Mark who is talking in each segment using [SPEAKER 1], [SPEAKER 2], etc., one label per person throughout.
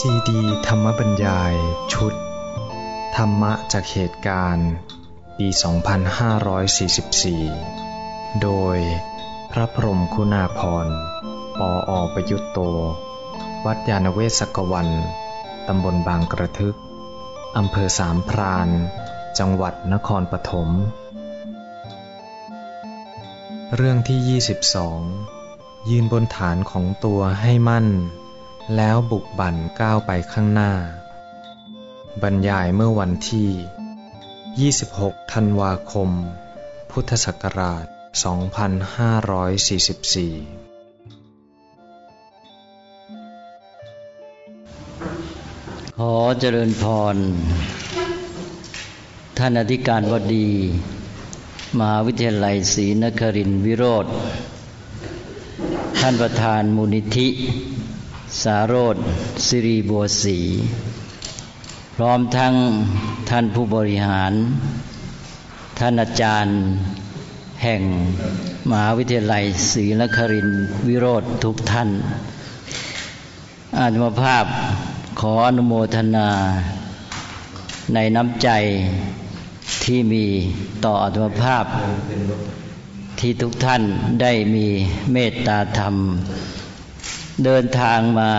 [SPEAKER 1] ซีดีธรรมบรรยาย ชุด ธรรมะจากเหตุการณ์ ปี 2544 โดยพระพรมคุณาพรปออประยุตโต วัดยาณเวศกวัน ตำบลบางกระทึก อำเภอสามพราน จังหวัดนครปฐม เรื่องที่ 22 ยืนบนฐานของตัวให้มั่น แล้วบุกบั่นก้าวไปข้างหน้า บรรยายเมื่อวันที่ 26 ธันวาคม พุทธศักราช 2544
[SPEAKER 2] ขอเจริญพร ท่านอธิการบดี มหาวิทยาลัยศรีนครินทร์วิโรธ ท่านประธานมูลนิธิ สารโรธสิริบัวศรีพร้อมทั้งท่านผู้บริหาร ท่านอาจารย์แห่งมหาวิทยาลัยศรีนครินทร์วิโรธทุกท่าน อาตมาภาพขออนุโมทนาในน้ำใจที่มีต่ออัตมภาพที่ทุกท่านได้มีเมตตาธรรม เดินทางมา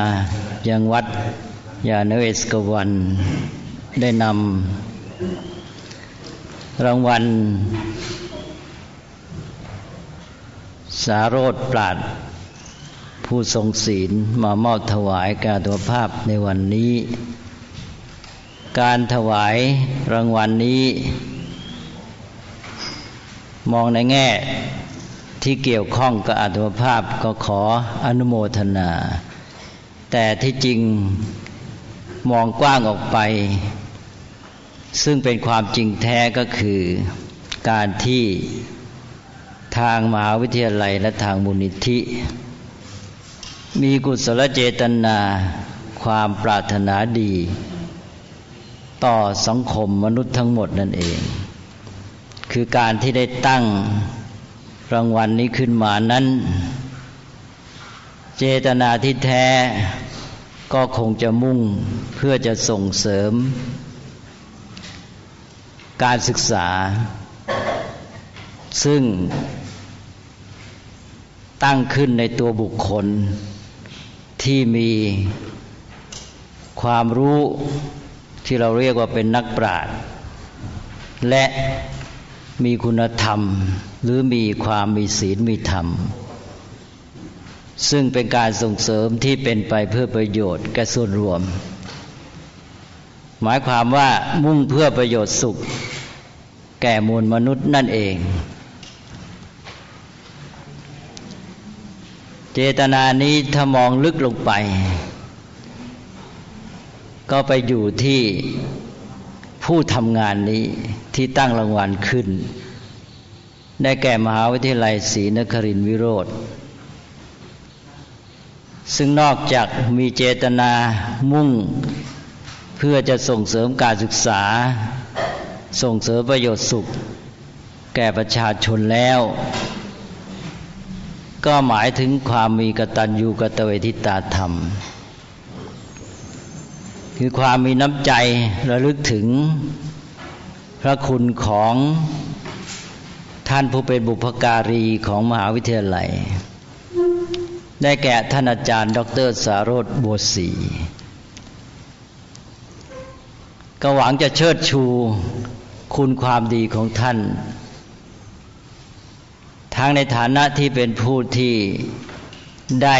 [SPEAKER 2] ยังวัดยาณเวศกวัน ได้นำรางวัล สาโรธปราด ผู้ทรงศีลมามอบถวายการตัวภาพในวันนี้ การถวายรางวัลนนี้ มองในแง่ ที่เกี่ยวข้องกับอัตภาพก็ขออนุโมทนา แต่ที่จริงมองกว้างออกไป ซึ่งเป็นความจริงแท้ก็คือการที่ทางมหาวิทยาลัยและทางมูลนิธิ มีกุศลเจตนา ความปรารถนาดี ต่อสังคมมนุษย์ทั้งหมดนั่นเอง คือการที่ได้ตั้ง รางวัลนี้ขึ้นมานั้น เจตนาที่แท้ก็คงจะมุ่งเพื่อจะส่งเสริม การศึกษา ซึ่งตั้งขึ้นในตัวบุคคล ที่มีความรู้ที่เราเรียกว่าเป็นนักปราชญ์และ มีคุณธรรม หรือมีความมีศีลมีธรรม ซึ่งเป็นการส่งเสริมที่เป็นไปเพื่อประโยชน์แก่ส่วนรวม หมายความว่ามุ่งเพื่อประโยชน์สุข แก่มวลมนุษย์นั่นเอง เจตนานี้ถ้ามองลึกลงไป ก็ไปอยู่ที่ ผู้ทำงานนี้ที่ตั้งรางวัลขึ้น ได้แก่มหาวิทยาลัยศรีนครินทร์วิโรธซึ่งนอกจากมีเจตนามุ่ง เพื่อจะส่งเสริมการศึกษา ส่งเสริมประโยชน์สุข แก่ประชาชนแล้ว ก็หมายถึงความมีกตัญญูกตเวทิตาธรรม คือความมีน้ำใจระลึกถึงพระคุณของท่านผู้เป็นบุพการีของมหาวิทยาลัย ได้แก่ท่านอาจารย์ ดรสารสบัวศรีก็หวังจะเชิดชูคุณความดีของท่าน ทั้งในฐานะที่เป็นผู้ที่ได้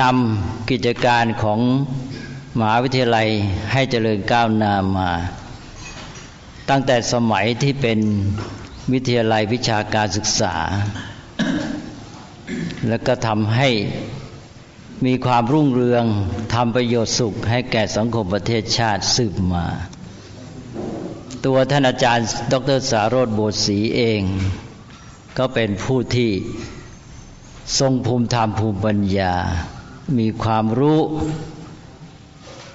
[SPEAKER 2] นำกิจการของมหาวิทยาลัยให้เจริญก้าวหน้ามา ตั้งแต่สมัยที่เป็นวิทยาลัยวิชาการศึกษา แล้วก็ทำให้มีความรุ่งเรืองทำประโยชน์สุขให้แก่สังคมประเทศชาติสืบมา ตัวท่านอาจารย์ ดรสารโบสศรีเอง ก็เป็นผู้ที่ทรงภูมิธรรมภูมิปัญญา มีความรู้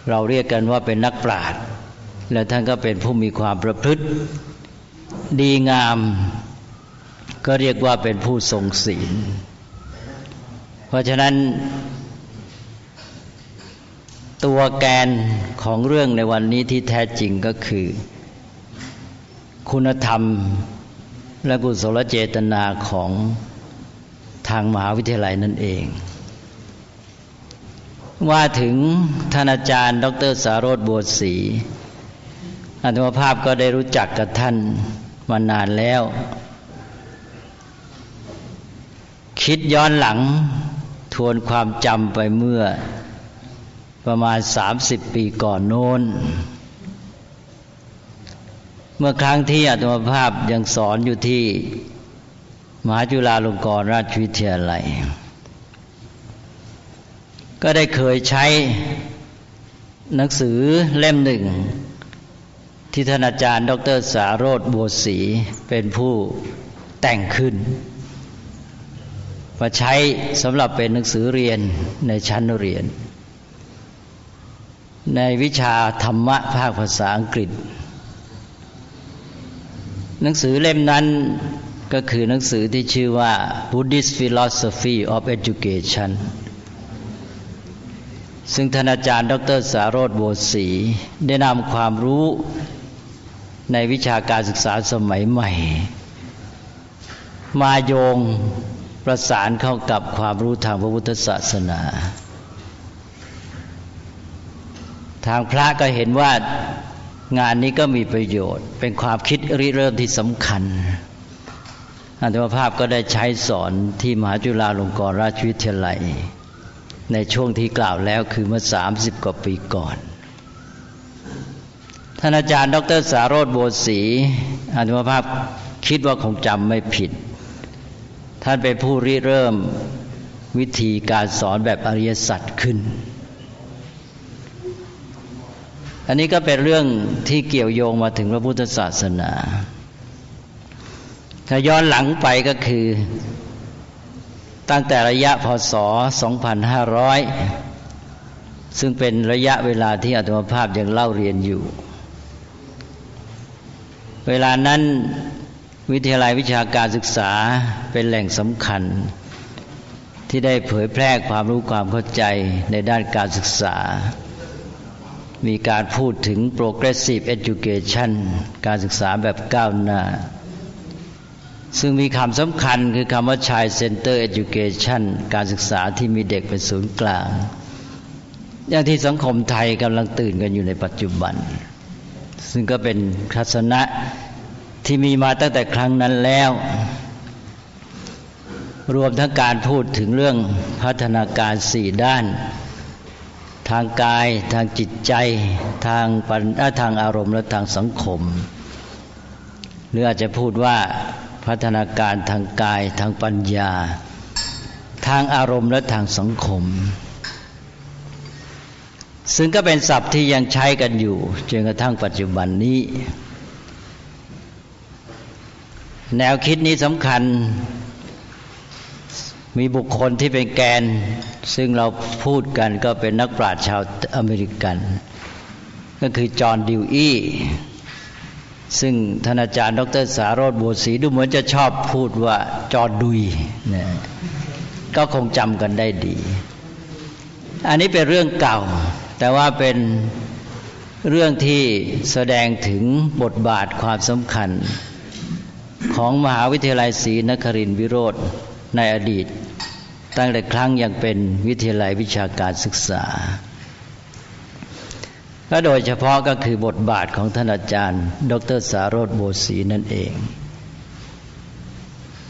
[SPEAKER 2] เราเรียกกันว่าเป็นนักปราชญ์และท่านก็เป็นผู้มีความประพฤติ ดีงาม ก็เรียกว่าเป็นผู้ทรงศีล เพราะฉะนั้น ตัวแกนของเรื่องในวันนี้ที่แท้จริงก็คือ คุณธรรมและกุศลเจตนาของทางมหาวิทยาลัยนั่นเอง ว่าถึงท่านอาจารย์ ดรสารธบัวศรีอัตมภาพก็ได้รู้จักกับท่านมานานแล้ว คิดย้อนหลังทวนความจำไปเมื่อประมาณสามสิบปีก่อนโน้น เมื่อครั้งที่อัตมภาพยังสอนอยู่ที่ มหาจุฬาลงกรณราชวิทยาลัย ก็ได้เคยใช้หนังสือเล่มหนึ่ง ที่ท่านอาจารย์ ดรสาโรธบัวศรีเป็นผู้แต่งขึ้นมาใช้สำหรับเป็นหนังสือเรียนในชั้นเรียน ในวิชาธรรมะภาคภาษาอังกฤษ หนังสือเล่มนั้นก็คือหนังสือที่ชื่อว่า Buddhist Philosophy of Education ซึ่งท่านอาจารย์ ดรสารโธโบสี ได้นำความรู้ในวิชาการศึกษาสมัยใหม่ มาโยงประสานเข้ากับความรู้ทางพระพุทธศาสนา ทางพระก็เห็นว่างานนี้ก็มีประโยชน์ เป็นความคิดริเริ่มที่สำคัญอัตมภาพก็ได้ใช้สอนที่มหาจุฬาลงกรณราชวิทยาลัย ในช่วงที่กล่าวแล้วคือเมื่อสามสิบกว่าปีก่อนท่านอาจารย์ ดรสารโรธโบสีอัตมภาพคิดว่าคงจำไม่ผิด ท่านเป็นผู้ริเริ่มวิธีการสอนแบบอริยสัจขึ้น อันนี้ก็เป็นเรื่องที่เกี่ยวโยงมาถึงพระพุทธศาสนา ถ้าย้อนหลังไปก็คือ ตั้งแต่ระยะพศ 2500 ซึ่งเป็นระยะเวลาที่อัตมภาพยังเล่าเรียนอยู่ เวลานั้นวิทยาลัยวิชาการศึกษาเป็นแหล่งสำคัญ ที่ได้เผยแพร่ความรู้ความเข้าใจในด้านการศึกษา มีการพูดถึง progressive education การศึกษาแบบก้าวหน้า ซึ่งมีคำสำคัญคือคำว่าชายเซ็นเตอร์เอ u c a t i o n การศึกษาที่มีเด็กเป็นศูนย์กลาง อย่างที่สังคมไทยกำลังตื่นกันอยู่ในปัจจุบัน ซึ่งก็เป็นทัศนะที่มีมาตั้งแต่ครั้งนั้นแล้ว รวมทั้งการพูดถึงเรื่องพัฒนาการสี่ด้าน ทางกาย ทางจิตใจ ทางปัญทางอารมณ์และทางสังคม หรืออาจจะพูดว่า พัฒนาการทางกายทางปัญญา ทางอารมณ์และทางสังคม ซึ่งก็เป็นศัพท์ที่ยังใช้กันอยู่จนกระทั่งปัจจุบันนี้ แนวคิดนี้สำคัญ มีบุคคลที่เป็นแกน ซึ่งเราพูดกันก็เป็นนักปราชญ์ชาวอเมริกัน ก็คือจอห์นดิวอี้ ซึ่งท่านอาจารย์ ดรสารโดบัวศรีดูเหมือนจะชอบพูดว่าจอดุยนะก็คงจำกันได้ดี อันนี้เป็นเรื่องเก่า แต่ว่าเป็นเรื่องที่แสดงถึงบทบาทความสำคัญ ของมหาวิทยาลัยศรีนครินทรวิโรธในอดีต ตั้งแต่ครั้งยังเป็นวิทยาลัยวิชาการศึกษา และโดยเฉพาะก็คือบทบาทของท่านอาจารย์ ดรสารธโบสีนั่นเอง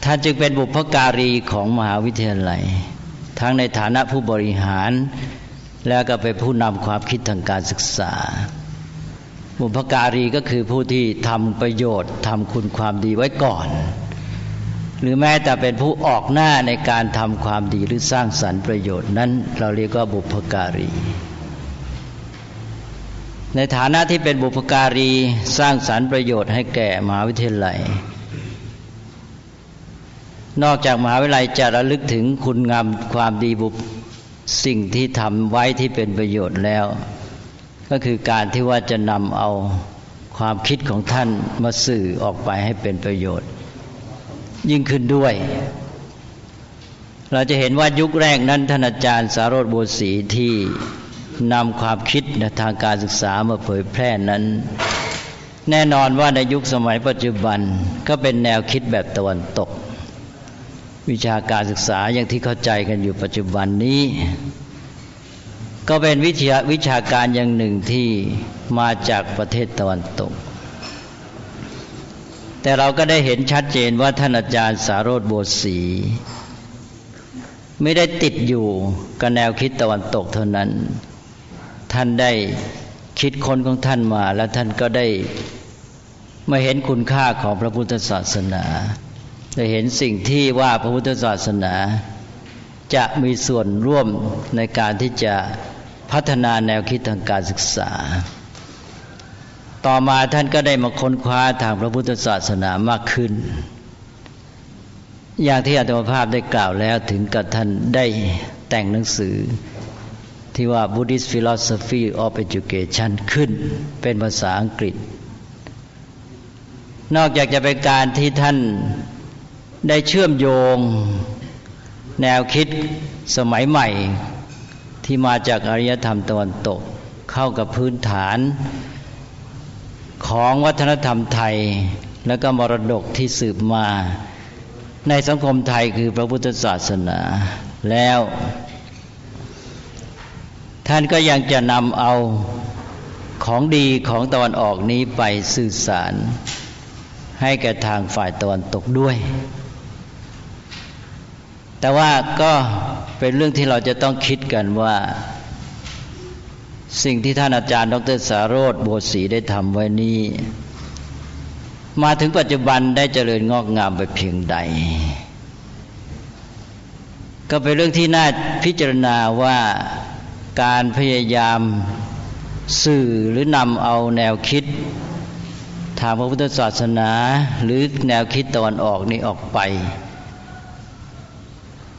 [SPEAKER 2] ท่านจึงเป็นบุพการีของมหาวิทยาลัย ทั้งในฐานะผู้บริหาร แล้วก็เป็นผู้นำความคิดทางการศึกษา บุพการีก็คือผู้ที่ทำประโยชน์ทำคุณความดีไว้ก่อน หรือแม้แต่เป็นผู้ออกหน้าในการทำความดีหรือสร้างสรรค์ประโยชน์นั้น เราเรียกว่าบุพการี ในฐานะที่เป็นบุพการีสร้างสารรค์ประโยชน์ให้แก่มหาวิทยาลัย นอกจากมหาวิทยาลัยจะระลึกถึงคุณงามความดีบุสิ่งที่ทำไว้ที่เป็นประโยชน์แล้ว ก็คือการที่ว่าจะนำเอาความคิดของท่านมาสื่อออกไปให้เป็นประโยชน์ ยิ่งขึ้นด้วย เราจะเห็นว่ายุคแรกนั้นท่านอาจารย์สารโรธบุษีที่ นำความคิดทางการศึกษามาเผยแพร่นั้น แน่นอนว่าในยุคสมัยปัจจุบันก็เป็นแนวคิดแบบตะวันตก วิชาการศึกษาอย่างที่เข้าใจกันอยู่ปัจจุบันนี้ ก็เป็นวิทยาวิชาการอย่างหนึ่งที่มาจากประเทศตะวันตก แต่เราก็ได้เห็นชัดเจนว่าท่านอาจารย์สารโรธโบสีไม่ได้ติดอยู่กับแนวคิดตะวันตกเท่านั้น ท่านได้คิดค้นของท่านมา แล้วท่านก็ได้มาเห็นคุณค่าของพระพุทธศาสนาได้เห็นสิ่งที่ว่าพระพุทธศาสนา จะมีส่วนร่วมในการที่จะพัฒนาแนวคิดทางการศึกษา ต่อมาท่านก็ได้มาค้นคว้าทางพระพุทธศาสนามากขึ้น อย่างที่อาตมาภาพได้กล่าวแล้วถึงกับท่านได้แต่งหนังสือ ที่ว่า Buddhist Philosophy of Education ขึ้นเป็นภาษาอังกฤษ นอกจากจะเป็นการที่ท่านได้เชื่อมโยง แนวคิดสมัยใหม่ ที่มาจากอารยธรรมตะวันตก เข้ากับพื้นฐานของวัฒนธรรมไทย และก็มรดกที่สืบมา ในสังคมไทยคือพระพุทธศาสนา แล้ว ท่านก็ยังจะนำเอาของดีของตะวันออกนี้ไปสื่อสาร ให้แก่ทางฝ่ายตะวันตกด้วย แต่ว่าก็เป็นเรื่องที่เราจะต้องคิดกันว่า สิ่งที่ท่านอาจารย์ ดรสารโรธโบสี ได้ทำไว้นี้ มาถึงปัจจุบันได้เจริญงอกงามไปเพียงใด ก็เป็นเรื่องที่น่าพิจารณาว่า การพยายามสื่อหรือนำเอาแนวคิดทางพระพุทธศาสนาหรือแนวคิดตะวันออกนี้ออกไป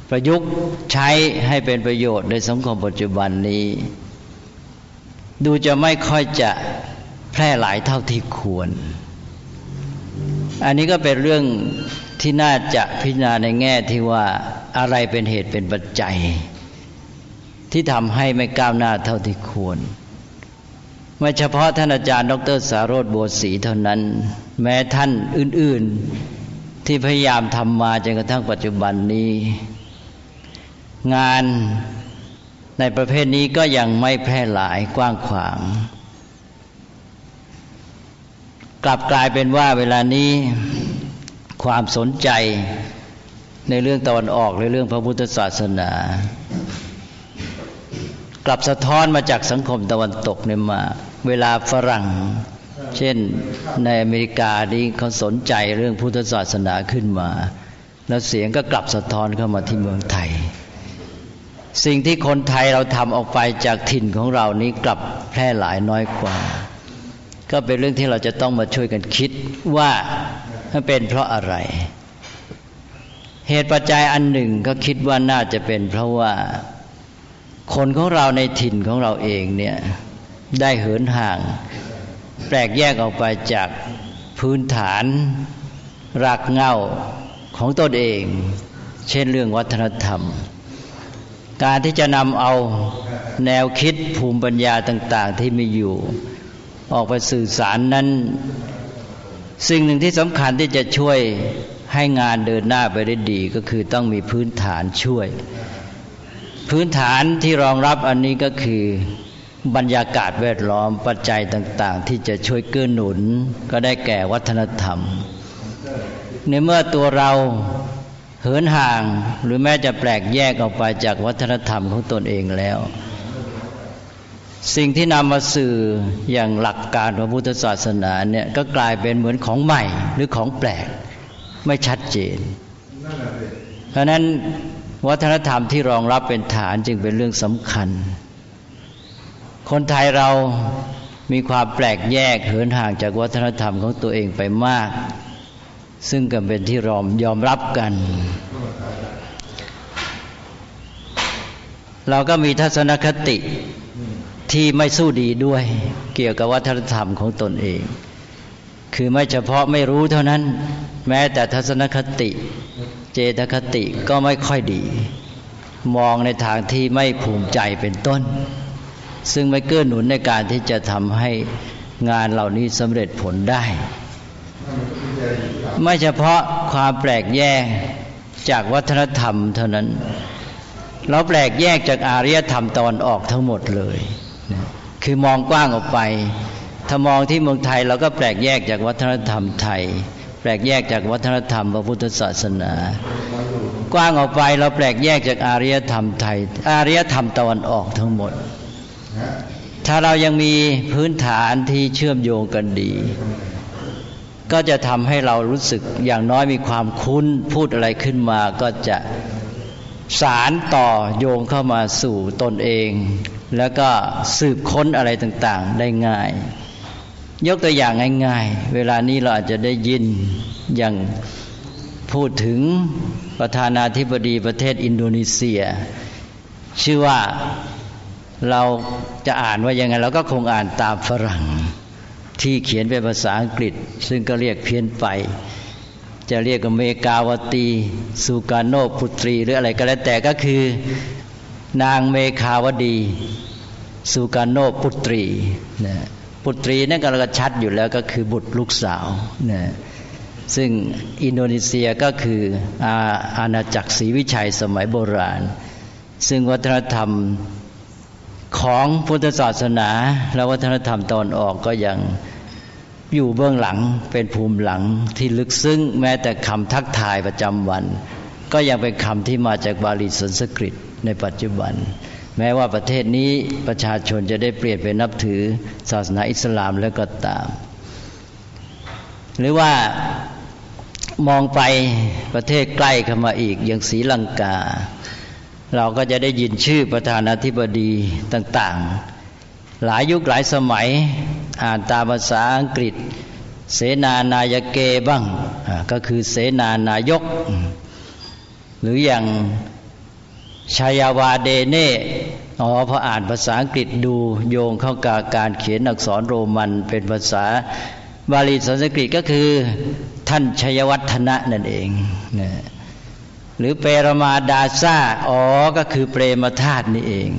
[SPEAKER 2] ประยุกต์ใช้ให้เป็นประโยชน์ในสังคมปัจจุบันนี้ ดูจะไม่ค่อยจะแพร่หลายเท่าที่ควร อันนี้ก็เป็นเรื่องที่น่าจะพิจารณาในแง่ที่ว่าอะไรเป็นเหตุเป็นปัจจัย ที่ทำให้ไม่ก้าวหน้าเท่าที่ควร ไม่เฉพาะท่านอาจารย์ ดรสารโรธโบสี เท่านั้น แม้ท่านอื่น ๆ ที่พยายามทำมาจนกระทั่งปัจจุบันนี้ งานในประเภทนี้ก็ยังไม่แพร่หลายกว้างขวาง กลับกลายเป็นว่าเวลานี้ความสนใจในเรื่องตะวันออกในเรื่องพระพุทธศาสนา กลับสะท้อนมาจากสังคมตะวันตกเนี่ยมา เวลาฝรั่ง เช่นในอเมริกานี่เขาสนใจเรื่องพุทธศาสนาขึ้นมา แล้วเสียงก็กลับสะท้อนเข้ามาที่เมืองไทย สิ่งที่คนไทยเราทำออกไปจากถิ่นของเรานี้กลับแพร่หลายน้อยกว่า ก็เป็นเรื่องที่เราจะต้องมาช่วยกันคิดว่าเป็นเพราะอะไรเหตุปัจจัยอันหนึ่งก็คิดว่าน่าจะเป็นเพราะว่า คนของเราในถิ่นของเราเองเนี่ยได้เหินห่าง แปลกแยกออกไปจากพื้นฐานรากเง้าของตนเอง เช่นเรื่องวัฒนธรรม การที่จะนำเอาแนวคิดภูมิปัญญาต่าง ๆ ที่มีอยู่ ออกไปสื่อสารนั้น สิ่งหนึ่งที่สำคัญที่จะช่วยให้งานเดินหน้าไปได้ดีก็คือต้องมีพื้นฐานช่วย พื้นฐานที่รองรับอันนี้ก็คือบรรยากาศแวดล้อมปัจจัยต่าง ๆ ที่จะช่วยเกื้อหนุน ก็ได้แก่วัฒนธรรม ในเมื่อตัวเราเหินห่างหรือแม้จะแปลกแยกออกไปจากวัฒนธรรมของตนเองแล้ว สิ่งที่นำมาสื่ออย่างหลักการพระพุทธศาสนาเนี่ยก็กลายเป็นเหมือนของใหม่หรือของแปลกไม่ชัดเจน เพราะนั้น วัฒนธรรมที่รองรับเป็นฐานจึงเป็นเรื่องสำคัญ คนไทยเรามีความแปลกแยกเหินห่างจากวัฒนธรรมของตัวเองไปมาก ซึ่งก็เป็นที่รอมยอมรับกัน เราก็มีทัศนคติที่ไม่สู้ดีด้วยเกี่ยวกับวัฒนธรรมของตนเอง คือไม่เฉพาะไม่รู้เท่านั้น แม้แต่ทัศนคติ เจตคติก็ไม่ค่อยดี มองในทางที่ไม่ภูมิใจเป็นต้น ซึ่งไม่เกื้อหนุนในการที่จะทำให้งานเหล่านี้สำเร็จผลได้ ไม่เฉพาะความแปลกแยกจากวัฒนธรรมเท่านั้น เราแปลกแยกจากอารยธรรมตอนออกทั้งหมดเลย คือมองกว้างออกไป ถ้ามองที่เมืองไทยเราก็แปลกแยกจากวัฒนธรรมไทย แปลกแยกจากวัฒนธรรมพระพุทธศาสนา กว้างออกไปเราแปลกแยกจากอารยธรรมไทย อารยธรรมตะวันออกทั้งหมด ถ้าเรายังมีพื้นฐานที่เชื่อมโยงกันดี ก็จะทำให้เรารู้สึกอย่างน้อยมีความคุ้นพูดอะไรขึ้นมาก็จะสารต่อโยงเข้ามาสู่ตนเอง แล้วก็สืบค้นอะไรต่างๆ ได้ง่าย ยกตัวอย่างง่ายๆ เวลานี้เราอาจจะได้ยินอย่างพูดถึงประธานาธิบดีประเทศอินโดนีเซีย ชื่อว่าเราจะอ่านว่ายังไงเราก็คงอ่านตามฝรั่ง ที่เขียนเป็นภาษาอังกฤษ ซึ่งก็เรียกเพี้ยนไป จะเรียกอเมกาวตีสุกาโนพุตรีหรืออะไรก็แล้วแต่ก็คือนางเมคาวดีสุกาโนพุตรีนะ ปุตรีนั่นก็เราชัดอยู่แล้วก็คือบุตรลูกสาวนะซึ่งอินโดนีเซียก็คืออาอาณาจักรศรีวิชัยสมัยโบราณ ซึ่งวัฒนธรรมของพุทธศาสนา และวัฒนธรรมตอนออกก็ยังอยู่เบื้องหลังเป็นภูมิหลังที่ลึกซึ้งแม้แต่คำทักทายประจำวัน ก็ยังเป็นคำที่มาจากบาลีสันสกฤตในปัจจุบัน แม้ว่าประเทศนี้ประชาชนจะได้เปลี่ยนไปนับถือศาสนาอิสลามแล้วก็ตาม หรือว่ามองไปประเทศใกล้เข้ามาอีกอย่างศรีลังกา เราก็จะได้ยินชื่อประธานาธิบดีต่างๆ หลายยุคหลายสมัยอ่านตามภาษาอังกฤษ เสนานายเกบ้างก็คือเสนานายก หรืออย่าง ชายาวาเดเน่อ๋อพออ่านภาษาอังกฤษดูโยงเข้ากับการเขียนอักษรโรมันเป็นภาษาบาลีสันสกฤตก็คือท่านชัยวัฒนะนั่นเองนะหรือเปรมาดาซาอ๋อก็คือเปรมธาตุนี่เอง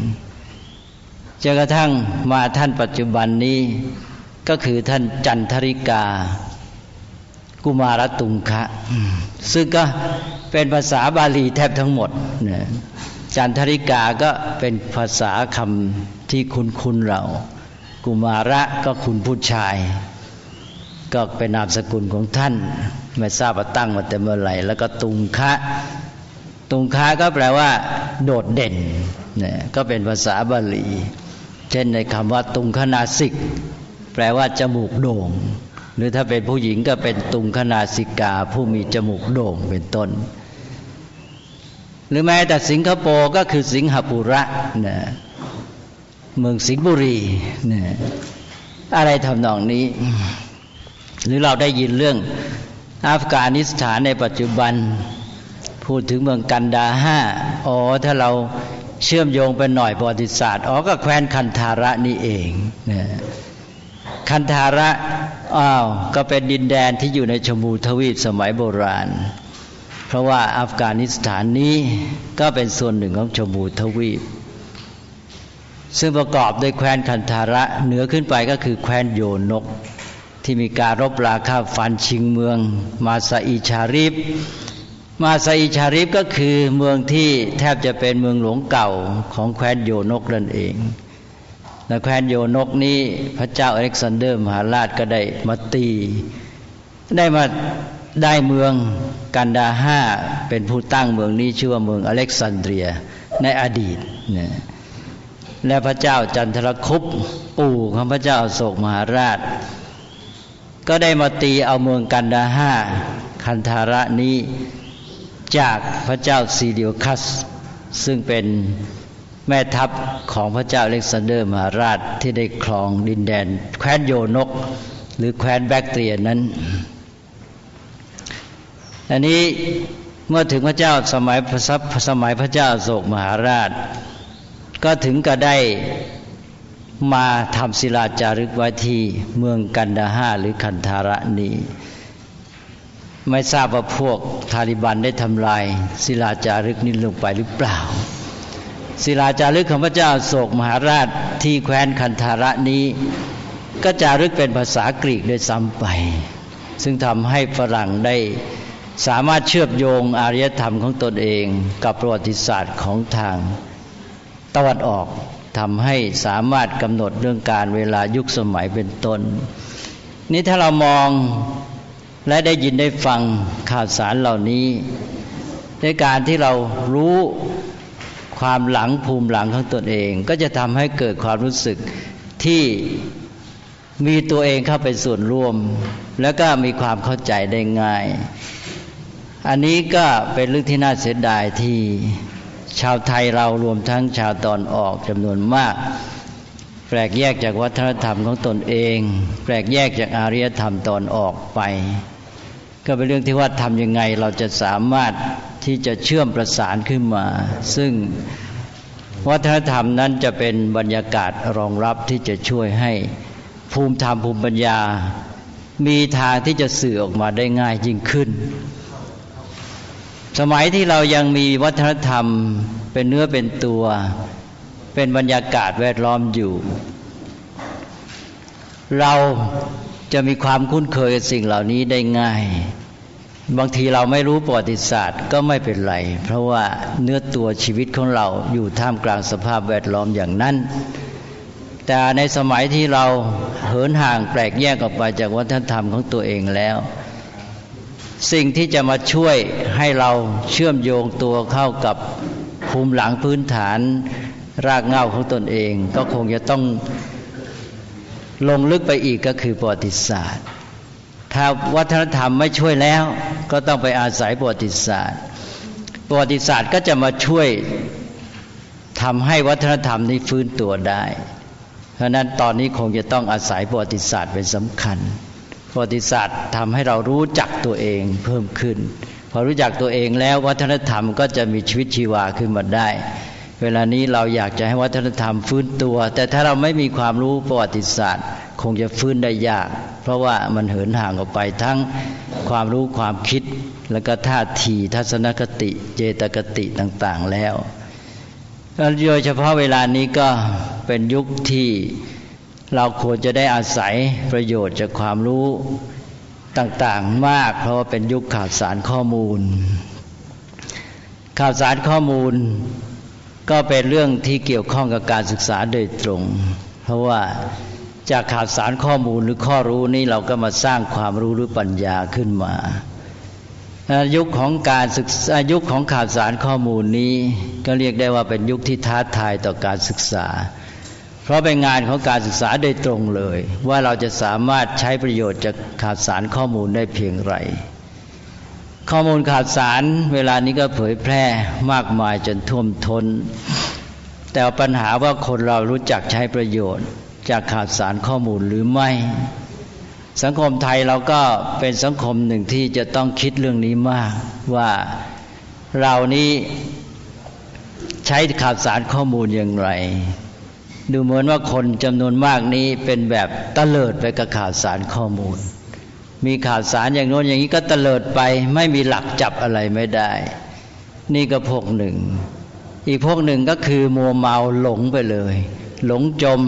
[SPEAKER 2] จนกระทั่งมาท่านปัจจุบันนี้ ก็คือท่านจันทริกา กุมารตุงคะ ซึ่งก็เป็นภาษาบาลีแทบทั้งหมดนะ จันทริกาก็เป็นภาษาคำที่คุณคุณเรา กุมาระก็คุณผู้ชาย ก็เป็นนามสกุลของท่าน ไม่ทราบว่าตั้งมาแต่เมื่อไหร่แล้วก็ตุงคะตุงคาก็แปลว่า โดดเด่นเนี่ยก็เป็นภาษาบาลี เช่นในคำว่า ตุงคนาสิก แปลว่าจมูกโด่ง หรือถ้าเป็นผู้หญิงก็เป็นตุงคนาสิกา ผู้มีจมูกโด่งเป็นต้น หรือแม้แต่สิงคโปร์ก็คือสิงหปุระนะเมืองสิงห์บุรีนะอะไรทำนองนี้ หรือเราได้ยินเรื่องอัฟกานิสถานในปัจจุบัน พูดถึงเมืองกันดาห้าอ๋อถ้าเราเชื่อมโยงไปหน่อยประวัติศาสตร์อ๋อก็แคว้นคันธาระนี่เองนะคันธาระอ้าวก็เป็นดินแดนที่อยู่ในชมูทวีปสมัยโบราณ เพราะว่าอัฟกานิสถานนี้ก็เป็นส่วนหนึ่งของชมูทวีป ซึ่งประกอบด้วยแคว้นคันธาระเหนือขึ้นไปก็คือแคว้นโยนก ที่มีการรบราฆ่าฟันชิงเมือง มาซาอิชาริบมาซาอิชาริฟก็คือเมืองที่แทบจะเป็นเมืองหลวงเก่าของแคว้นโยนกนั่นเองและแคว้นโยนกนี้พระเจ้าอเล็กซานเดอร์มหาราชก็ได้มาตี ได้มา ได้เมืองกันดาห้าเป็นผู้ตั้งเมืองนี้ชื่อว่าเมืองอเล็กซานเดรียในอดีตนะและพระเจ้าจันทรคุปปู่ของพระเจ้าโศกมหาราช ก็ได้มาตีเอาเมืองกันดาห้าคันธาระนี้จากพระเจ้าซีเดียคัส ซึ่งเป็นแม่ทัพของพระเจ้าเล็กซานเดอร์มหาราชที่ได้ครองดินแดน แคว้นโยนก หรือแคว้นแบคเทียนั้น อันนี้เมื่อถึงพระเจ้าสมัยพระสมัยพระเจ้าโศกมหาราช ก็ถึงก็ได้มาทำศิลาจารึกไว้ที่เมืองกันดาหาหรือคันธาระนีไม่ทราบว่าพวกทาลิบันได้ทำลาย ศิลาจารึกนี้ลงไปหรือเปล่า ศิลาจารึกของพระเจ้าโศกมหาราชที่แคว้นคันธาระนี้ ก็จารึกเป็นภาษากรีกโดยซ้ำไป ซึ่งทำให้ฝรั่งได้ สามารถเชื่อมโยงอารยธรรมของตนเองกับประวัติศาสตร์ของทางตะวันออกทำให้สามารถกำหนดเรื่องการเวลายุคสมัยเป็นต้น นี้ถ้าเรามองและได้ยินได้ฟังข่าวสารเหล่านี้ในการที่เรารู้ความหลังภูมิหลังของตนเอง ก็จะทำให้เกิดความรู้สึกที่มีตัวเองเข้าไปส่วนร่วม แล้วก็มีความเข้าใจได้ง่าย อันนี้ก็เป็นเรื่องที่น่าเสียดายที่ชาวไทยเรารวมทั้งชาวตอนออกจำนวนมาก แปลกแยกจากวัฒนธรรมของตนเอง แปลกแยกจากอารยธรรมตอนออกไป ก็เป็นเรื่องที่ว่าทำยังไงเราจะสามารถที่จะเชื่อมประสานขึ้นมา ซึ่งวัฒนธรรมนั้นจะเป็นบรรยากาศรองรับที่จะช่วยให้ภูมิธรรมภูมิปัญญา มีทางที่จะสื่อออกมาได้ง่ายยิ่งขึ้น สมัยที่เรายังมีวัฒนธรรม เป็นเนื้อเป็นตัว เป็นบรรยากาศแวดล้อมอยู่ เราจะมีความคุ้นเคยกับสิ่งเหล่านี้ได้ง่าย บางทีเราไม่รู้ประวัติศาสตร์ก็ไม่เป็นไร เพราะว่าเนื้อตัวชีวิตของเราอยู่ท่ามกลางสภาพแวดล้อมอย่างนั้น แต่ในสมัยที่เราเหินห่างแปลกแยกออกไปจากวัฒนธรรมของตัวเองแล้ว สิ่งที่จะมาช่วยให้เราเชื่อมโยงตัวเข้ากับภูมิหลังพื้นฐานรากเหง้าของตนเอง ก็คงจะต้องลงลึกไปอีกก็คือประวัติศาสตร์ ถ้าวัฒนธรรมไม่ช่วยแล้ว ก็ต้องไปอาศัยประวัติศาสตร์ ประวัติศาสตร์ก็จะมาช่วยทำให้วัฒนธรรมนี้ฟื้นตัวได้ เพราะนั้นตอนนี้คงจะต้องอาศัยประวัติศาสตร์เป็นสำคัญ ประวัติศาสตร์ทำให้เรารู้จักตัวเองเพิ่มขึ้น พอรู้จักตัวเองแล้ววัฒนธรรมก็จะมีชีวิตชีวาขึ้นมาได้ เวลานี้เราอยากจะให้วัฒนธรรมฟื้นตัว แต่ถ้าเราไม่มีความรู้ประวัติศาสตร์ คงจะฟื้นได้ยาก เพราะว่ามันเหินห่างออกไปทั้งความรู้ความคิด แล้วก็ท่าทีทัศนคติ เจตคติต่าง ๆแล้วโดยเฉพาะเวลานี้ก็เป็นยุคที่ เราควรจะได้อาศัยประโยชน์จากความรู้ต่างๆมาก เพราะว่าเป็นยุคข่าวสารข้อมูล ข่าวสารข้อมูลก็เป็นเรื่องที่เกี่ยวข้องกับการศึกษาโดยตรง เพราะว่าจากข่าวสารข้อมูลหรือข้อรู้นี้เราก็มาสร้างความรู้หรือปัญญาขึ้นมายุคของการศึกษายุคของข่าวสารข้อมูลนี้ ก็เรียกได้ว่าเป็นยุคที่ท้าทายต่อการศึกษา เพราะเป็นงานของการศึกษาโดยตรงเลย ว่าเราจะสามารถใช้ประโยชน์จากข่าวสารข้อมูลได้เพียงไรข้อมูลข่าวสารเวลานี้ก็เผยแพร่มากมายจนท่วมทน้น แต่ปัญหาว่าคนเรารู้จักใช้ประโยชน์จากข่าวสารข้อมูลหรือไม่ สังคมไทยเราก็เป็นสังคมหนึ่งที่จะต้องคิดเรื่องนี้มาก ว่าเรานี้ใช้ข่าวสารข้อมูลอย่างไร ดูเหมือนว่าคนจำนวนมากนี้เป็นแบบตะเลิดไปกับข่าวสารข้อมูล มีข่าวสารอย่างโน้นอย่างนี้ก็ตะเลิดไป ไม่มีหลักจับอะไรไม่ได้ นี่ก็พวกหนึ่ง อีกพวกหนึ่งก็คือมัวเมาหลงไปเลย หลงจม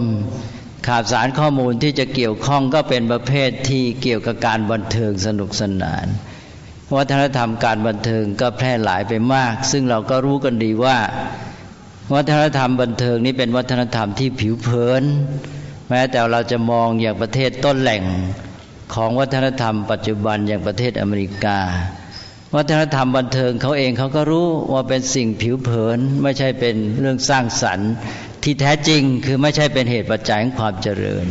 [SPEAKER 2] ข่าวสารข้อมูลที่จะเกี่ยวข้องก็เป็นประเภทที่เกี่ยวกับการบันเทิงสนุกสนาน วัฒนธรรมการบันเทิงก็แพร่หลายไปมาก ซึ่งเราก็รู้กันดีว่า วัฒนธรรมบันเทิงนี้เป็นวัฒนธรรมที่ผิวเผิน แม้แต่เราจะมองอย่างประเทศต้นแหล่งของวัฒนธรรม ปัจจุบันอย่างประเทศอเมริกา วัฒนธรรมบันเทิงเขาเองเขาก็รู้ว่าเป็นสิ่งผิวเผิน ไม่ใช่เป็นเรื่องสร้างสรรค์ที่แท้จริงคือไม่ใช่เป็นเหตุปัจจัยของความเจริญ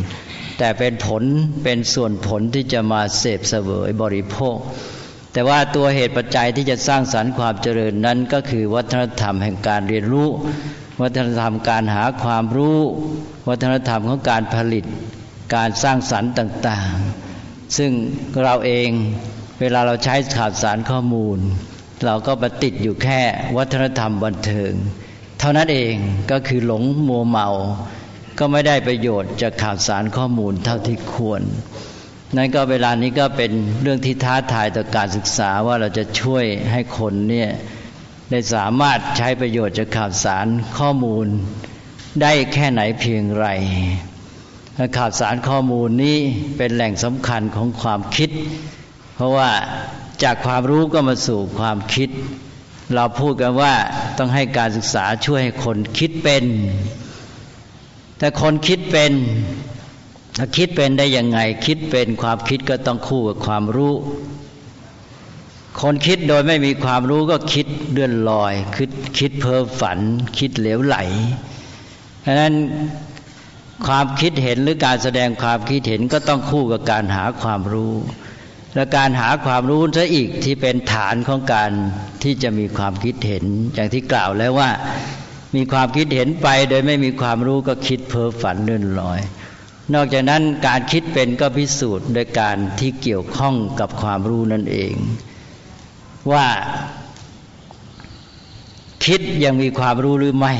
[SPEAKER 2] แต่เป็นผลเป็นส่วนผลที่จะมาเสพเสวยบริโภค แต่ว่าตัวเหตุปัจจัยที่จะสร้างสรรค์ความเจริญนั้นก็คือวัฒนธรรมแห่งการเรียนรู้ วัฒนธรรมการหาความรู้ วัฒนธรรมของการผลิต การสร้างสรรค์ต่างๆ ซึ่งเราเองเวลาเราใช้ข่าวสารข้อมูล เราก็มาติดอยู่แค่วัฒนธรรมบันเทิง เท่านั้นเองก็คือหลงมัวเมา ก็ไม่ได้ประโยชน์จากข่าวสารข้อมูลเท่าที่ควร นั่นก็เวลานี้ก็เป็นเรื่องที่ท้าทายต่อการศึกษาว่าเราจะช่วยให้คนเนี่ยได้สามารถใช้ประโยชน์จากข่าวสารข้อมูล ได้แค่ไหนเพียงไรข่าวสารข้อมูลนี้เป็นแหล่งสำคัญของความคิด เพราะว่าจากความรู้ก็มาสู่ความคิด เราพูดกันว่าต้องให้การศึกษาช่วยให้คนคิดเป็น แต่คนคิดเป็น คิดเป็นได้ยังไง คิดเป็นความคิดก็ต้องคู่กับความรู้ คนคิดโดยไม่มีความรู้ก็คิดเลื่อนลอย คิดคิดเพ้อฝัน คิดเหลวไหลเพราะนั้นความคิดเห็นหรือการแสดงความคิดเห็นก็ต้องคู่กับการหาความรู้ และการหาความรู้ซะอีกที่เป็นฐานของการที่จะมีความคิดเห็น อย่างที่กล่าวแล้วว่า มีความคิดเห็นไปโดยไม่มีความรู้ก็คิดเพ้อฝันเลื่อนลอย นอกจากนั้นการคิดเป็นก็พิสูจน์โดยการที่เกี่ยวข้องกับความรู้นั่นเอง ว่าคิดยังมีความรู้หรือไม่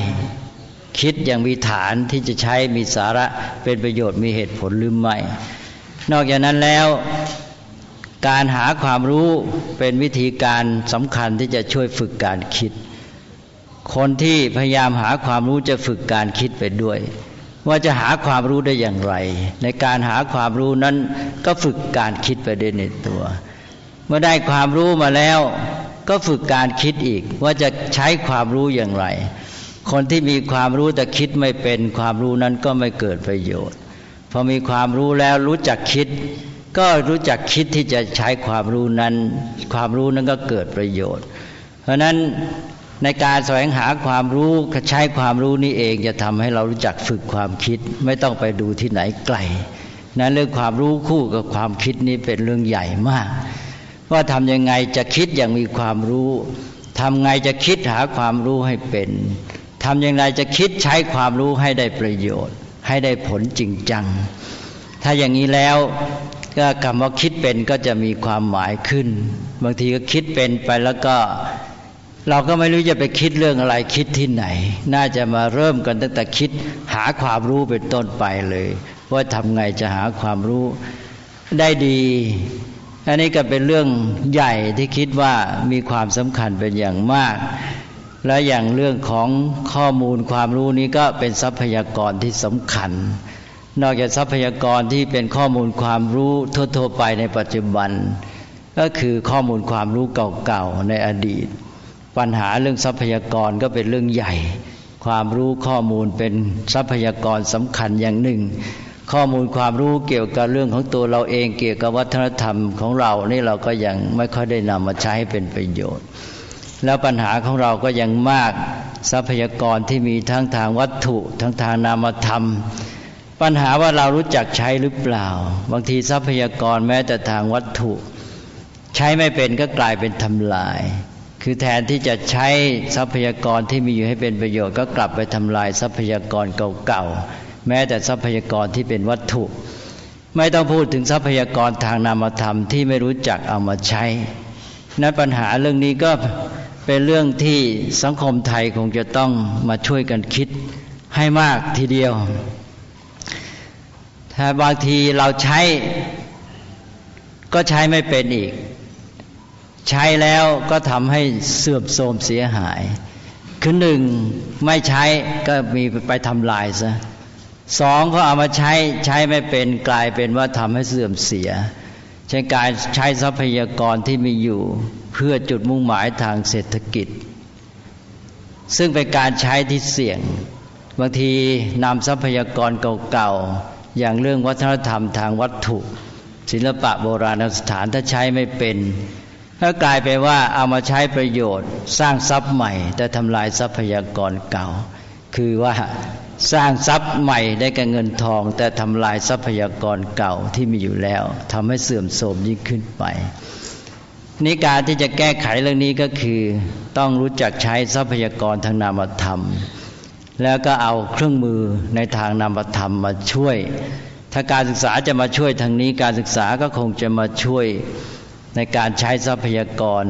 [SPEAKER 2] คิดย่างมีฐานที่จะใช้มีสาระเป็นประโยชน์มีเหตุผลหรือไม่ นอกจากนั้นแล้วการหาความรู้เป็นวิธีการสำคัญที่จะช่วยฝึกการคิด คนที่พยายามหาความรู้จะฝึกการคิดไปด้วย ว่าจะหาความรู้ได้อย่างไร ในการหาความรู้นั้นก็ฝึกการคิดไปด้วยในตัว เมื่อได้ความรู้มาแล้วก็ฝึกการคิดอีก ว่าจะใช้ความรู้อย่างไร คนที่มีความรู้แต่คิดไม่เป็นความรู้นั้นก็ไม่เกิดประโยชน์พอมีความรู้แล้วรู้จักคิด ก็รู้จักคิดที่จะใช้ความรู้นั้น ความรู้นั้นก็เกิดประโยชน์ เพราะนั้น ในการแสวงหาความรู้ใช้ความรู้นี้เองจะทำให้เรารู้จักฝึกความคิด ไม่ต้องไปดูที่ไหนไกลนั้นเรื่องความรู้คู่กับความคิดนี้เป็นเรื่องใหญ่มาก ว่าทำยังไงจะคิดอย่างมีความรู้ทำไงจะคิดหาความรู้ให้เป็นทำอย่างไรจะคิดใช้ความรู้ให้ได้ประโยชน์ ให้ได้ผลจริงจัง ถ้าอย่างนี้แล้วก็คำว่าคิดเป็นก็จะมีความหมายขึ้น บางทีก็คิดเป็นไปแล้วก็ เราก็ไม่รู้จะไปคิดเรื่องอะไรคิดที่ไหน น่าจะมาเริ่มกันตั้งแต่คิดหาความรู้เป็นต้นไปเลย ว่าทำไงจะหาความรู้ได้ดี อันนี้ก็เป็นเรื่องใหญ่ที่คิดว่ามีความสำคัญเป็นอย่างมาก และอย่างเรื่องของข้อมูลความรู้นี้ก็เป็นทรัพยากรที่สำคัญ นอกจากทรัพยากรที่เป็นข้อมูลความรู้ทั่วๆไปในปัจจุบัน ก็คือข้อมูลความรู้เก่าๆในอดีต ปัญหาเรื่องทรัพยากรก็เป็นเรื่องใหญ่ ความรู้ข้อมูลเป็นทรัพยากรสำคัญอย่างหนึ่ง ข้อมูลความรู้เกี่ยวกับเรื่องของตัวเราเองเกี่ยวกับวัฒนธรรมของเรานี่เราก็ยังไม่ค่อยได้นำมาใช้ให้เป็นประโยชน์ แล้วปัญหาของเราก็ยังมากทรัพยากรที่มีทั้งทางวัตถุทั้งทางนามธรรม ปัญหาว่าเรารู้จักใช้หรือเปล่า บางทีทรัพยากรแม้แต่ทางวัตถุ ใช้ไม่เป็นก็กลายเป็นทำลาย คือแทนที่จะใช้ทรัพยากรที่มีอยู่ให้เป็นประโยชน์ ก็กลับไปทำลายทรัพยากรเก่าๆแม้แต่ทรัพยากรที่เป็นวัตถุ ไม่ต้องพูดถึงทรัพยากรทางนามธรรมที่ไม่รู้จักเอามาใช้ นั้นปัญหาเรื่องนี้ก็เป็นเรื่องที่สังคมไทยคงจะต้องมาช่วยกันคิดให้มากทีเดียว ถ้าบางทีเราใช้ก็ใช้ไม่เป็นอีก ใช้แล้วก็ทำให้เสื่อมโทรมเสียหาย คือหนึ่งไม่ใช้ก็มีไปทำลายซะสองก็เอามาใช้ใช้ไม่เป็นกลายเป็นว่าทำให้เสื่อมเสียใช้การใช้ทรัพยากรที่มีอยู่ เพื่อจุดมุ่งหมายทางเศรษฐกิจ ซึ่งเป็นการใช้ที่เสี่ยง บางทีนำทรัพยากรเก่าๆ อย่างเรื่องวัฒนธรรมทางวัตถุ ศิลปะโบราณสถานถ้าใช้ไม่เป็น ก็กลายไปว่าเอามาใช้ประโยชน์ สร้างทรัพย์ใหม่ แต่ทำลายทรัพยากรเก่า คือว่าสร้างทรัพย์ใหม่ได้กับเงินทอง แต่ทำลายทรัพยากรเก่าที่มีอยู่แล้วทำให้เสื่อมโทรมยิ่งขึ้นไปนี่การที่จะแก้ไขเรื่องนี้ก็คือ ต้องรู้จักใช้ทรัพยากรทางนามธรรม แล้วก็เอาเครื่องมือในทางนามธรรมมาช่วย ถ้าการศึกษาจะมาช่วยทางนี้การศึกษาก็คงจะมาช่วย ในการใช้ทรัพยากร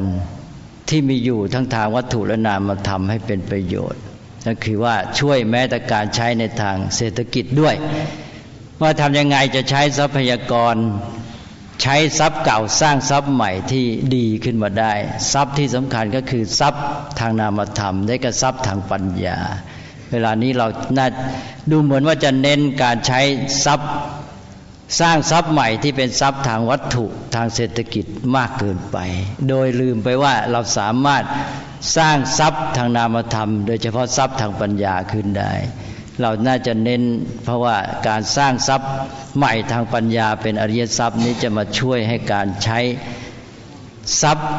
[SPEAKER 2] ที่มีอยู่ทั้งทางวัตถุและนามธรรมให้เป็นประโยชน์ก็คือว่าช่วยแม้แต่การใช้ในทางเศรษฐกิจด้วย ว่าทำยังไงจะใช้ทรัพยากร ใช้ทรัพย์เก่าสร้างทรัพย์ใหม่ที่ดีขึ้นมาได้ ทรัพย์ที่สำคัญก็คือทรัพย์ทางนามธรรม ได้กับทรัพย์ทางปัญญา เวลานี้เราน่าดูเหมือนว่าจะเน้นการใช้ทรัพย์ สร้างทรัพย์ใหม่ที่เป็นทรัพย์ทางวัตถุทางเศรษฐกิจมากเกินไป โดยลืมไปว่าเราสามารถสร้างทรัพย์ทางนามธรรม โดยเฉพาะทรัพย์ทางปัญญาขึ้นได้ เราน่าจะเน้นเพราะว่าการสร้างทรัพย์ใหม่ทางปัญญา เป็นอริยทรัพย์นี้จะมาช่วยให้การใช้ทรัพย์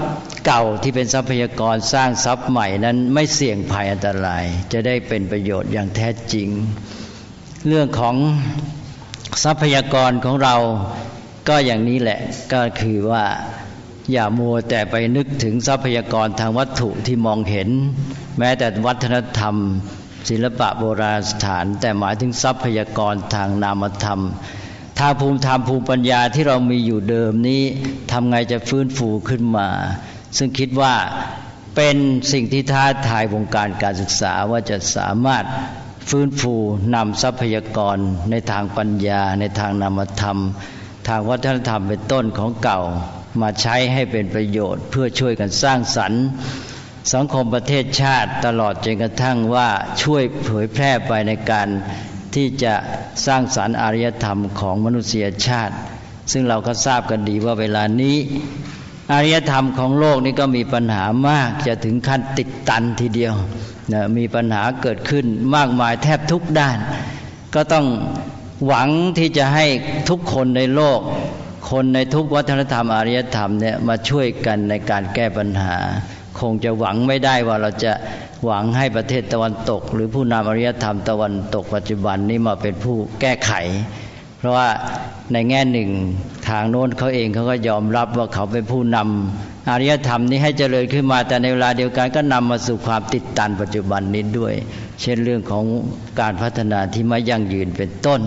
[SPEAKER 2] เก่าที่เป็นทรัพยากรสร้างทรัพย์ใหม่นั้นไม่เสี่ยงภัยอันตราย จะได้เป็นประโยชน์อย่างแท้จริง เรื่องของ ทรัพยากรของเราก็อย่างนี้แหละก็คือว่าอย่ามัวแต่ไปนึกถึงทรัพยากรทางวัตถุที่มองเห็น แม้แต่วัฒนธรรม ศิลปะโบราณสถาน แต่หมายถึงทรัพยากรทางนามธรรม ทางภูมิธรรมภูมิปัญญาที่เรามีอยู่เดิมนี้ทำไงจะฟื้นฟูขึ้นมา ซึ่งคิดว่าเป็นสิ่งที่ท้าทายวงการการศึกษาว่าจะสามารถ ฟื้นฟูนำทรัพยากรในทางปัญญา ในทางนามธรรม ทางวัฒนธรรมเป็นต้นของเก่า มาใช้ให้เป็นประโยชน์ เพื่อช่วยกันสร้างสรรค์ สังคมประเทศชาติตลอดจนกระทั่งว่าช่วยเผยแพร่ไปในการที่จะสร้างสรรค์อารยธรรมของมนุษยชาติ ซึ่งเราก็ทราบกันดีว่าเวลานี้อารยธรรมของโลกนี้ก็มีปัญหามากจะถึงขั้นติดตันทีเดียว นะมีปัญหาเกิดขึ้นมากมายแทบทุกด้าน ก็ต้องหวังที่จะให้ทุกคนในโลก คนในทุกวัฒนธรรมอารยธรรมเนี่ยมาช่วยกันในการแก้ปัญหา คงจะหวังไม่ได้ว่าเราจะหวังให้ประเทศตะวันตก หรือผู้นำอารยธรรมตะวันตกปัจจุบันนี้มาเป็นผู้แก้ไข เพราะว่า ในแง่หนึ่ง ทางโน้นเขาเองเขาก็ยอมรับว่าเขาเป็นผู้นำอารยธรรมนี้ให้เจริญขึ้นมาแต่ในเวลาเดียวกันก็นำมาสู่ความติดตันปัจจุบันนี้ด้วย เช่นเรื่องของการพัฒนาที่ไม่ยั่งยืนเป็นต้น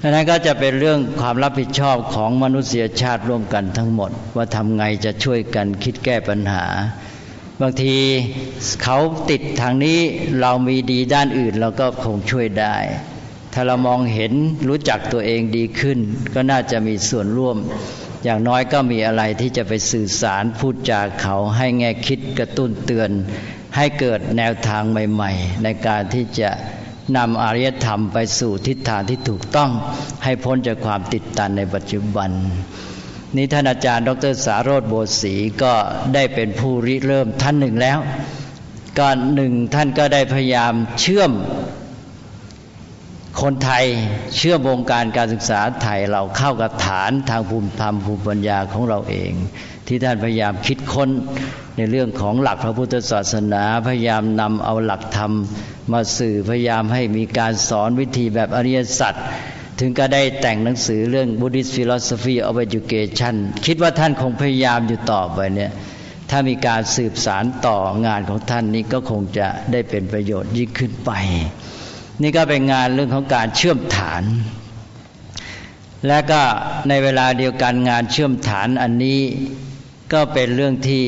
[SPEAKER 2] ดังนั้นก็จะเป็นเรื่องความรับผิดชอบของมนุษยชาติร่วมกันทั้งหมด ว่าทำไงจะช่วยกันคิดแก้ปัญหา บางทีเขาติดทางนี้เรามีดีด้านอื่นเราก็คงช่วยได้ ถ้าเรามองเห็นรู้จักตัวเองดีขึ้น ก็น่าจะมีส่วนร่วม อย่างน้อยก็มีอะไรที่จะไปสื่อสารพูดจาเขาให้แง่คิดกระตุ้นเตือน ให้เกิดแนวทางใหม่ ๆ ในการที่จะนำอารยธรรมไปสู่ทิศทางที่ถูกต้อง ให้พ้นจากความติดตันในปัจจุบัน นี้ท่านอาจารย์ ดรสารโรธโบสี ก็ได้เป็นผู้ริเริ่มท่านหนึ่งแล้วก็หนึ่งท่านก็ได้พยายามเชื่อม คนไทยเชื่อวงการการศึกษาไทยเราเข้ากับฐานทางภูมิธรรมภูมิปัญญาของเราเอง ที่ท่านพยายามคิดค้นในเรื่องของหลักพระพุทธศาสนาพยายามนำเอาหลักธรรมมาสื่อพยายามให้มีการสอนวิธีแบบอริยสัจถึงก็ได้แต่งหนังสือเรื่อง Buddhist Philosophy of Education คิดว่าท่านคงพยายามอยู่ต่อไปเนี่ยถ้ามีการสืบสารต่องานของท่านนี้ก็คงจะได้เป็นประโยชน์ยิ่งขึ้นไป นี่ก็เป็นงานเรื่องของการเชื่อมฐาน และก็ในเวลาเดียวกันงานเชื่อมฐานอันนี้ก็เป็นเรื่องที่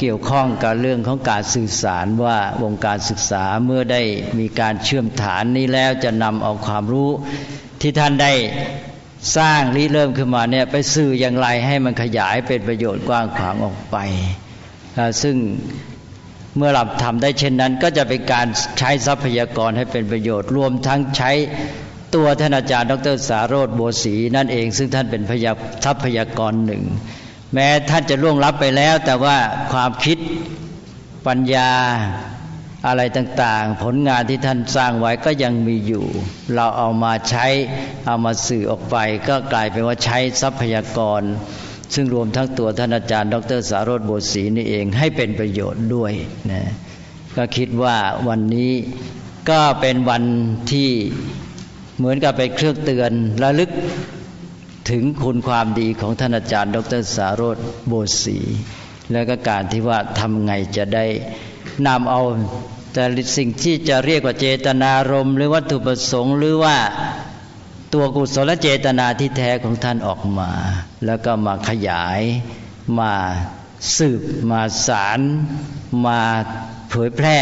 [SPEAKER 2] เกี่ยวข้องกับเรื่องของการสื่อสารว่าวงการศึกษาเมื่อได้มีการเชื่อมฐานนี้แล้วจะนำเอาความรู้ที่ท่านได้สร้างริเริ่มขึ้นมาเนี่ยไปสื่ออย่างไรให้มันขยายเป็นประโยชน์กว้างขวางออกไป ซึ่ง เมื่อเราทำได้เช่นนั้น ก็จะเป็นการใช้ทรัพยากรให้เป็นประโยชน์ รวมทั้งใช้ตัวท่านอาจารย์ ดรสารโรธโบสี นั่นเอง ซึ่งท่านเป็นพยาทรัพยากรหนึ่ง แม้ท่านจะล่วงลับไปแล้ว แต่ว่าความคิดปัญญาอะไรต่างๆ ผลงานที่ท่านสร้างไว้ก็ยังมีอยู่ เราเอามาใช้เอามาสื่อออกไป ก็กลายเป็นว่าใช้ทรัพยากร ซึ่งรวมทั้งตัวท่านอาจารย์ ดรสารสโบสีนี่เองให้เป็นประโยชน์ด้วยนะก็คิดว่าวันนี้ก็เป็นวันที่เหมือนกับเป็นเครื่องเตือนระลึกถึงคุณความดีของท่านอาจารย์ ดรสารสโบสีแล้วก็การที่ว่าทำไงจะได้นำเอาแต่สิ่งที่จะเรียกว่าเจตนารมณ์หรือวัตถุประสงค์หรือว่า ตัวกุศลเจตนาที่แท้ของท่านออกมา แล้วก็มาขยายมาสืบมาสารมาเผยแพร่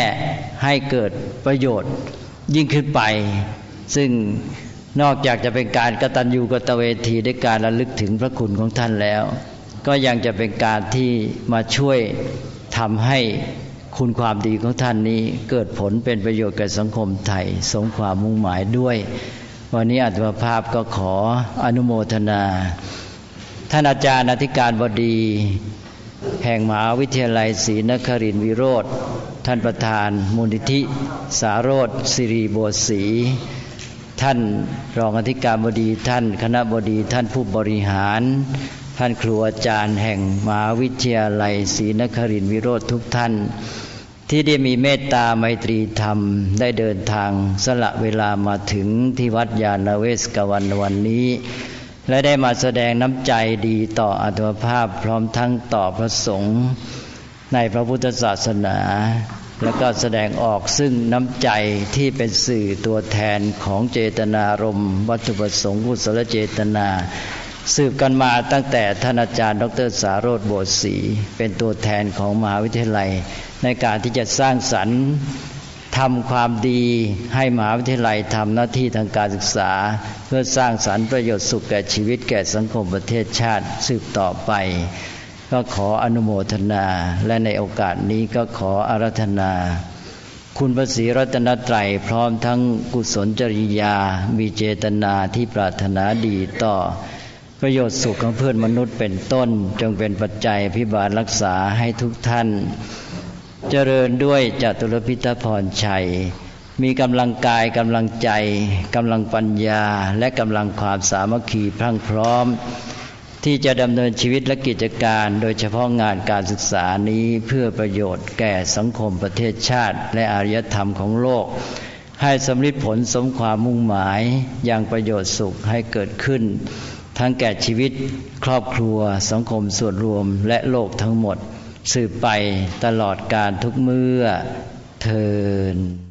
[SPEAKER 2] ให้เกิดประโยชน์ยิ่งขึ้นไป ซึ่งนอกจากจะเป็นการกตัญญูกตเวทีด้วยการระลึกถึงพระคุณของท่านแล้ว ก็ยังจะเป็นการที่มาช่วยทำให้คุณความดีของท่านนี้เกิดผลเป็นประโยชน์แก่สังคมไทย สมความมุ่งหมายด้วย วันนี้อัตมภาพก็ขออนุโมทนา ท่านอาจารย์อธิการบดี แห่งมหาวิทยาลัยศรีนครินทรวิโรธท่านประธานมูลนิธิ สารโรธสิริโบศรีท่านรองอธิการบดี ท่านคณะบดี ท่านผู้บริหาร ท่านครูอาจารย์แห่งมหาวิทยาลัยศรีนครินทรวิโรธทุกท่าน ที่ได้มีเมตตาไมตรีธรรม ได้เดินทางสละเวลามาถึงที่วัดยาณเวศกวันวันนี้ และได้มาแสดงน้ำใจดีต่ออัตภาพพร้อมทั้งต่อพระสงฆ์ในพระพุทธศาสนา แล้วก็แสดงออกซึ่งน้ำใจที่เป็นสื่อตัวแทนของเจตนารมณ์วัตถุประสงค์กุศลเจตนา สืบกันมาตั้งแต่ท่านอาจารย์ ดรสารโรธโบสศรีเป็นตัวแทนของมหาวิทยาลัย ในการที่จะสร้างสรรค์ทำความดีให้มหาวิทยาลัยทำหน้าที่ทางการศึกษา เพื่อสร้างสรรค์ประโยชน์สุขแก่ชีวิตแก่สังคมประเทศชาติสืบต่อไป ก็ขออนุโมทนา และในโอกาสนี้ก็ขออารัธนา คุณพระศรีรัตนตรัยพร้อมทั้งกุศลจริยา มีเจตนาที่ปรารถนาดีต่อ ประโยชน์สุขของเพื่อนมนุษย์เป็นต้น จงเป็นปัจจัยพิบาลรักษาให้ทุกท่าน เจริญด้วยจตุรพิทพรชัย มีกำลังกายกำลังใจกำลังปัญญาและกำลังความสามัคคีพรั่งพร้อม ที่จะดำเนินชีวิตและกิจการ โดยเฉพาะงานการศึกษานี้เพื่อประโยชน์แก่สังคมประเทศชาติ และอารยธรรมของโลกให้สำลิดผลสมความมุ่งหมายอย่างประโยชน์สุขให้เกิดขึ้น ทั้งแก่ชีวิต ครอบครัว สังคมส่วนรวมและโลกทั้งหมด สืบไปตลอดการทุกเมื่อเทิน